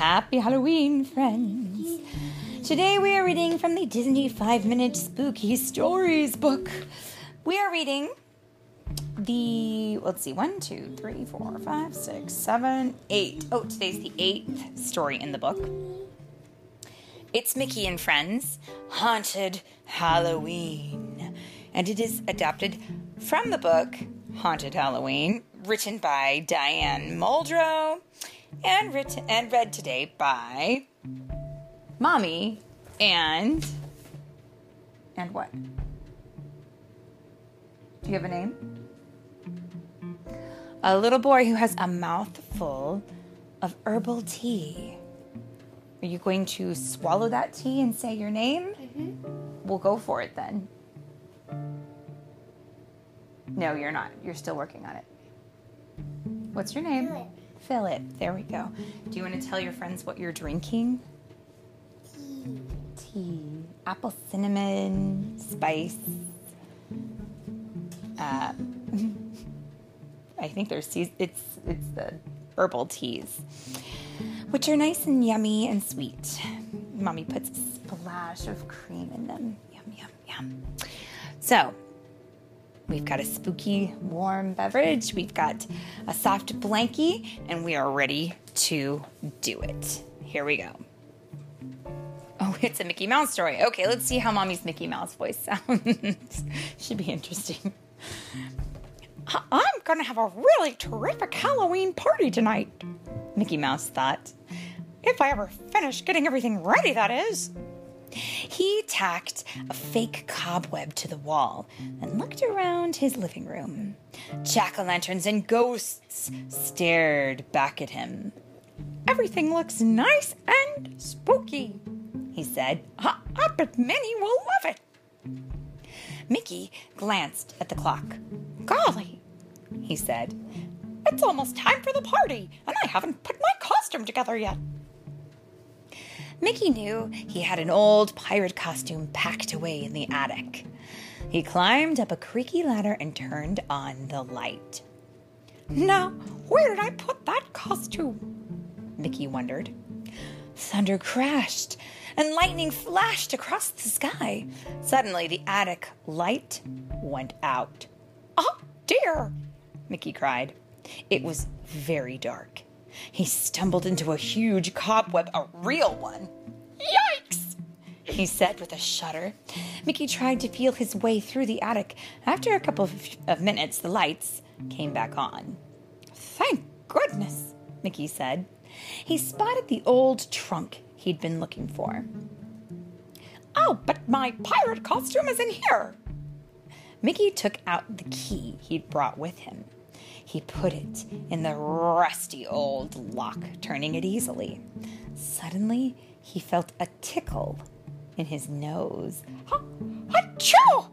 Happy Halloween, friends. Today we are reading from the Disney 5 Minute Spooky Stories book. We are reading the, let's see, one, two, three, four, five, six, seven, eight. Oh, today's the eighth story in the book. It's Mickey and Friends, Haunted Halloween. And it is adapted from the book Haunted Halloween, written by Diane Muldrow and written and read today by Mommy and and what? Do you have a name? A little boy who has a mouthful of herbal tea. Are you going to swallow that tea and say your name? Mm-hmm. We'll go for it then. No, you're not. You're still working on it. What's your name? Philip. There we go. Do you want to tell your friends what you're drinking? Tea. Tea. Apple cinnamon spice. Uh, I think there's seas- it's it's the herbal teas, which are nice and yummy and sweet. Mommy puts a splash of cream in them. Yum yum yum. So We've got a spooky, warm beverage. We've got a soft blankie, and we are ready to do it. Here we go. Oh, it's a Mickey Mouse story. Okay, let's see how Mommy's Mickey Mouse voice sounds. Should be interesting. I'm gonna have a really terrific Halloween party tonight, Mickey Mouse thought. If I ever finish getting everything ready, that is. He tacked a fake cobweb to the wall and looked around his living room. Jack o' lanterns and ghosts stared back at him. Everything looks nice and spooky, he said. I, bet Minnie will love it. Mickey glanced at the clock. Golly, he said. It's almost time for the party, and I haven't put my costume together yet. Mickey knew he had an old pirate costume packed away in the attic. He climbed up a creaky ladder and turned on the light. Now, where did I put that costume? Mickey wondered. Thunder crashed and lightning flashed across the sky. Suddenly, the attic light went out. Oh, dear! Mickey cried. It was very dark. He stumbled into a huge cobweb, a real one. Yikes! He said with a shudder. Mickey tried to feel his way through the attic. After a couple of, minutes, the lights came back on. Thank goodness, Mickey said. He spotted the old trunk he'd been looking for. Oh, but my pirate costume is in here. Mickey took out the key he'd brought with him. He put it in the rusty old lock, turning it easily. Suddenly, he felt a tickle in his nose. Achoo!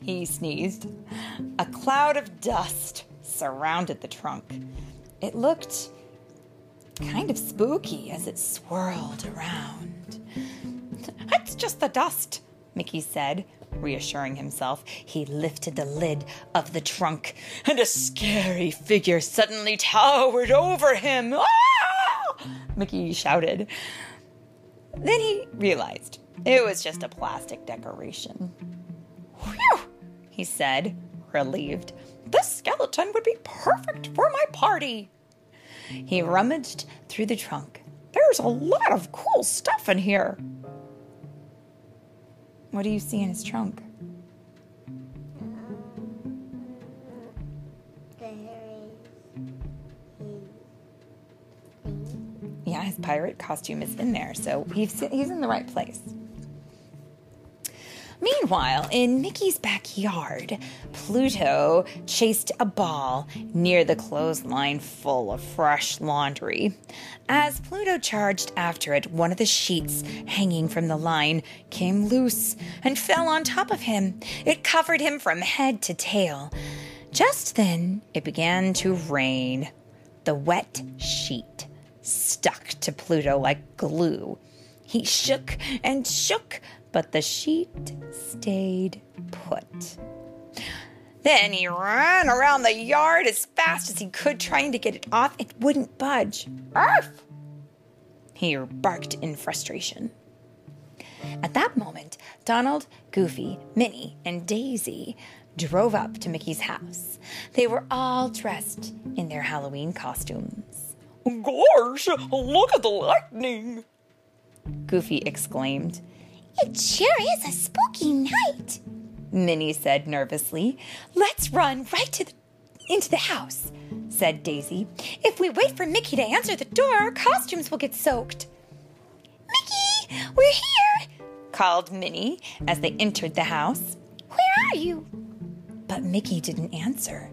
He sneezed. A cloud of dust surrounded the trunk. It looked kind of spooky as it swirled around. It's just the dust, Mickey said, reassuring himself. He lifted the lid of the trunk, and a scary figure suddenly towered over him. Ah! Mickey shouted. Then he realized it was just a plastic decoration. Whew, he said, relieved. This skeleton would be perfect for my party. He rummaged through the trunk. There's a lot of cool stuff in here. What do you see in his trunk? There is his thing. Yeah, his pirate costume is in there, so he's he's in the right place. Meanwhile, in Mickey's backyard, Pluto chased a ball near the clothesline full of fresh laundry. As Pluto charged after it, one of the sheets hanging from the line came loose and fell on top of him. It covered him from head to tail. Just then, it began to rain. The wet sheet stuck to Pluto like glue. He shook and shook, but the sheet stayed put. Then he ran around the yard as fast as he could, trying to get it off. It wouldn't budge. Arf! he barked in frustration. At that moment, Donald, Goofy, Minnie, and Daisy drove up to Mickey's house. They were all dressed in their Halloween costumes. Gosh, look at the lightning. Goofy exclaimed. It sure is a spooky night. Minnie said nervously. Let's run right to the, into the house, said Daisy. If we wait for Mickey to answer the door, our costumes will get soaked. Mickey, we're here, called Minnie as they entered the house. Where are you? But Mickey didn't answer.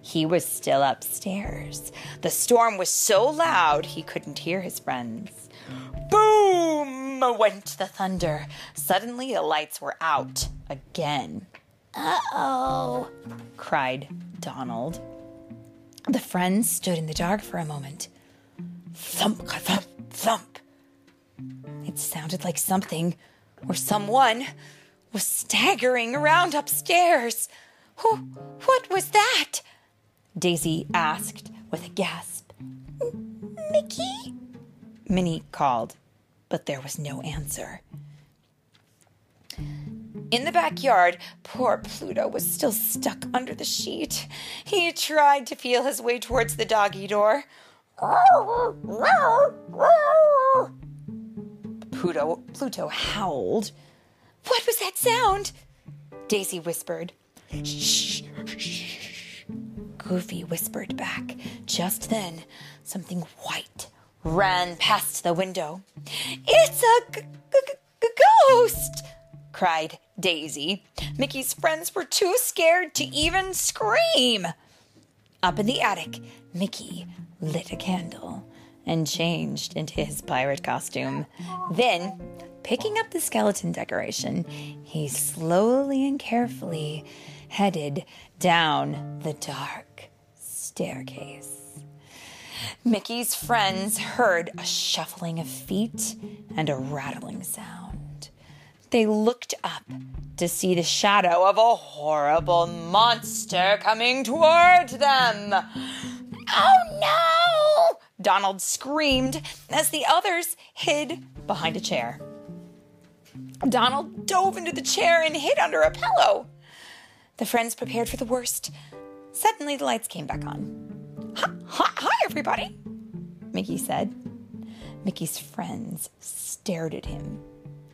He was still upstairs. The storm was so loud he couldn't hear his friends. Boom went the thunder. Suddenly the lights were out again. Uh oh, cried Donald. The friends stood in the dark for a moment. Thump, thump, thump. It sounded like something or someone was staggering around upstairs. Who, what was that? Daisy asked with a gasp. Mickey? Minnie called, but there was no answer. In the backyard, poor Pluto was still stuck under the sheet. He tried to feel his way towards the doggy door. Pluto, Pluto howled. What was that sound? Daisy whispered. Shh, shh. Goofy whispered back. Just then, something white ran past the window. It's a g- g- g- ghost! cried Daisy. Mickey's friends were too scared to even scream. Up in the attic, Mickey lit a candle and changed into his pirate costume. Then, picking up the skeleton decoration, he slowly and carefully headed down the dark staircase. Mickey's friends heard a shuffling of feet and a rattling sound. They looked up to see the shadow of a horrible monster coming toward them. Oh no! Donald screamed as the others hid behind a chair. Donald dove into the chair and hid under a pillow. The friends prepared for the worst. Suddenly, the lights came back on. Everybody, Mickey said. Mickey's friends stared at him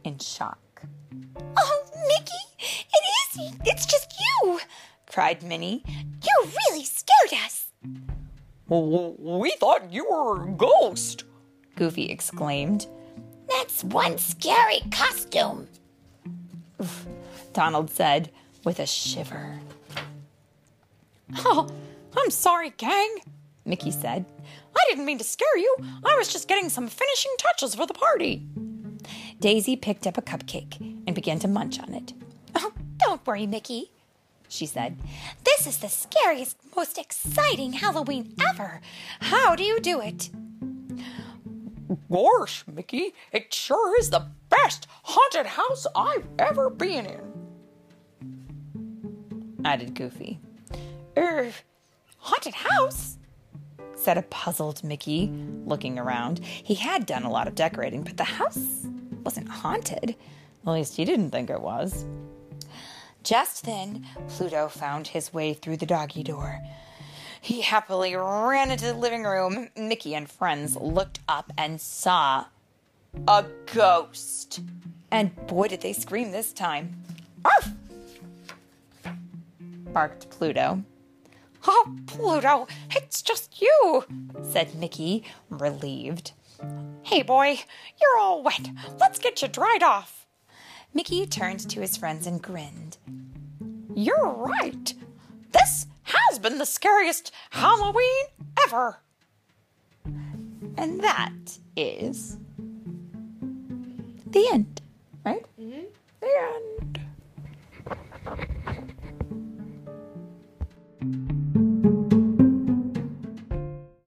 in shock. Oh, Mickey, it is, it's just you, cried Minnie. You really scared us. We thought you were a ghost. Goofy exclaimed. That's one scary costume, Donald said with a shiver. Oh, I'm sorry, gang, Mickey said. I didn't mean to scare you. I was just getting some finishing touches for the party. Daisy picked up a cupcake and began to munch on it. Oh, don't worry, Mickey, she said. This is the scariest, most exciting Halloween ever. How do you do it? Gosh, Mickey, it sure is the best haunted house I've ever been in. Added Goofy. Er, haunted house? Said a puzzled Mickey, looking around. He had done a lot of decorating, but the house wasn't haunted. At least he didn't think it was. Just then, Pluto found his way through the doggy door. He happily ran into the living room. Mickey and friends looked up and saw a ghost. And boy, did they scream this time. Arf! barked Pluto. Oh, Pluto, it's just you, said Mickey, relieved. Hey, boy, you're all wet. Let's get you dried off. Mickey turned to his friends and grinned. You're right. This has been the scariest Halloween ever. And that is the end, right? Mm-hmm. The end.